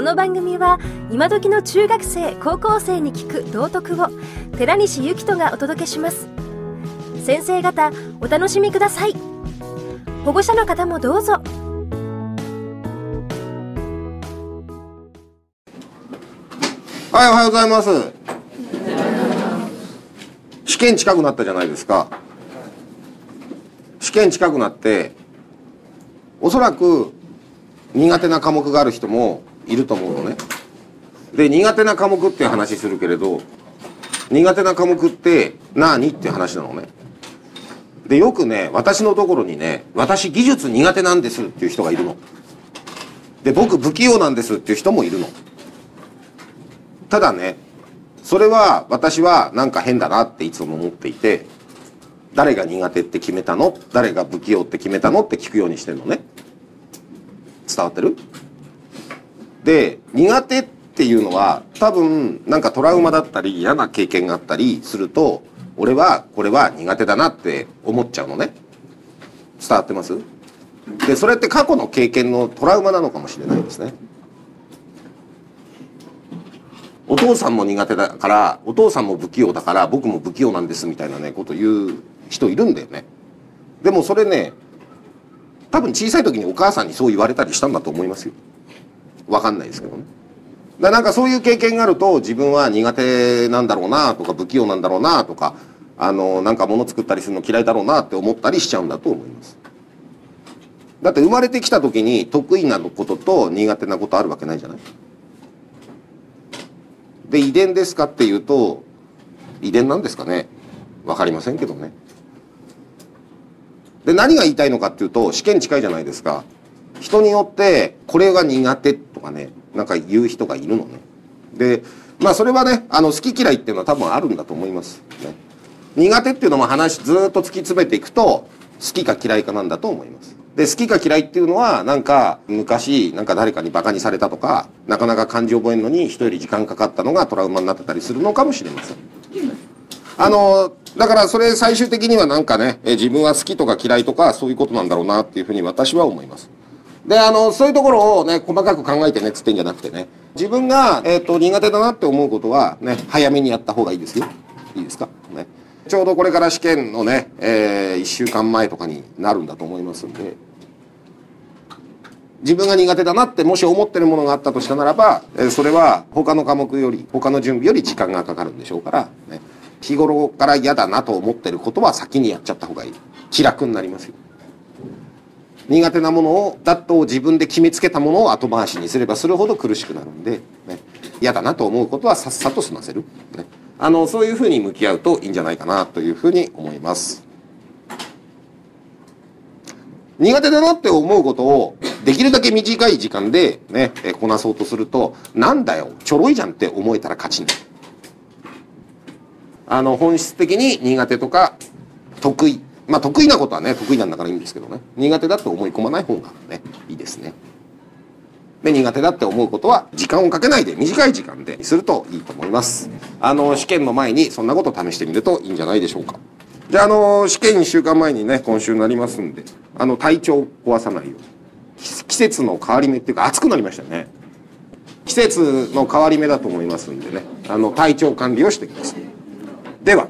この番組は今時の中学生高校生に聞く道徳を寺西幸人がお届けします。先生方お楽しみください。保護者の方もどうぞ。はいおはようございます。試験近くなったじゃないですか。試験近くなっておそらく苦手な科目がある人もいると思うのね。で苦手な科目っていう話するけれど苦手な科目って何っていう話なのね。でよくね私のところにね私技術苦手なんですっていう人がいるの。で僕不器用なんですっていう人もいるの。ただねそれは私はなんか変だなっていつも思っていて誰が苦手って決めたの？誰が不器用って決めたの？って聞くようにしてるのね。伝わってる？で苦手っていうのは多分なんかトラウマだったり嫌な経験があったりすると俺はこれは苦手だなって思っちゃうのね。伝わってます？でそれって過去の経験のトラウマなのかもしれないですね。お父さんも苦手だからお父さんも不器用だから僕も不器用なんですみたいなねこと言う人いるんだよね。でもそれね多分小さい時にお母さんにそう言われたりしたんだと思いますよ。わかんないですけどね。だなんかそういう経験があると自分は苦手なんだろうなとか不器用なんだろうなとかあのなんか物作ったりするの嫌いだろうなって思ったりしちゃうんだと思います。だって生まれてきた時に得意なことと苦手なことあるわけないじゃない。で遺伝ですかっていうと遺伝なんですかね。分かりませんけどね。で何が言いたいのかっていうと試験近いじゃないですか。人によってこれが苦手とかねなんか言う人がいるのね。でまあそれはねあの好き嫌いっていうのは多分あるんだと思いますね。苦手っていうのも話ずっと突き詰めていくと好きか嫌いかなんだと思います。で好きか嫌いっていうのはなんか昔なんか誰かにバカにされたとかなかなか漢字覚えるのに人より時間かかったのがトラウマになってたりするのかもしれません。あのだからそれ最終的にはなんかねえ自分は好きとか嫌いとかそういうことなんだろうなっていうふうに私は思います。であのそういうところをね細かく考えてねっつってんじゃなくてね。自分が、えーと、苦手だなって思うことはね早めにやった方がいいですよ。いいですか？ね。ちょうどこれから試験のね、えー、1週間前とかになるんだと思いますんで。自分が苦手だなってもし思ってるものがあったとしたならば、えー、それは他の科目より他の準備より時間がかかるんでしょうから、ね、日頃から嫌だなと思ってることは先にやっちゃった方がいい。気楽になりますよ。苦手なものをだと自分で決めつけたものを後回しにすればするほど苦しくなるんで、ね、嫌だなと思うことはさっさと済ませる、ね、あのそういうふうに向き合うといいんじゃないかなというふうに思います。苦手だなって思うことをできるだけ短い時間でねこなそうとするとなんだよちょろいじゃんって思えたら勝ちになる。あの本質的に苦手とか得意まあ得意なことはね得意なんだからいいんですけどね。苦手だと思い込まない方がねいいですね。で苦手だって思うことは時間をかけないで短い時間でするといいと思います。あの試験の前にそんなこと試してみるといいんじゃないでしょうか。じゃああの試験1週間前にね今週になりますんであの体調を壊さないように。季節の変わり目っていうか暑くなりましたね。季節の変わり目だと思いますんでね。あの体調管理をしてくださいでは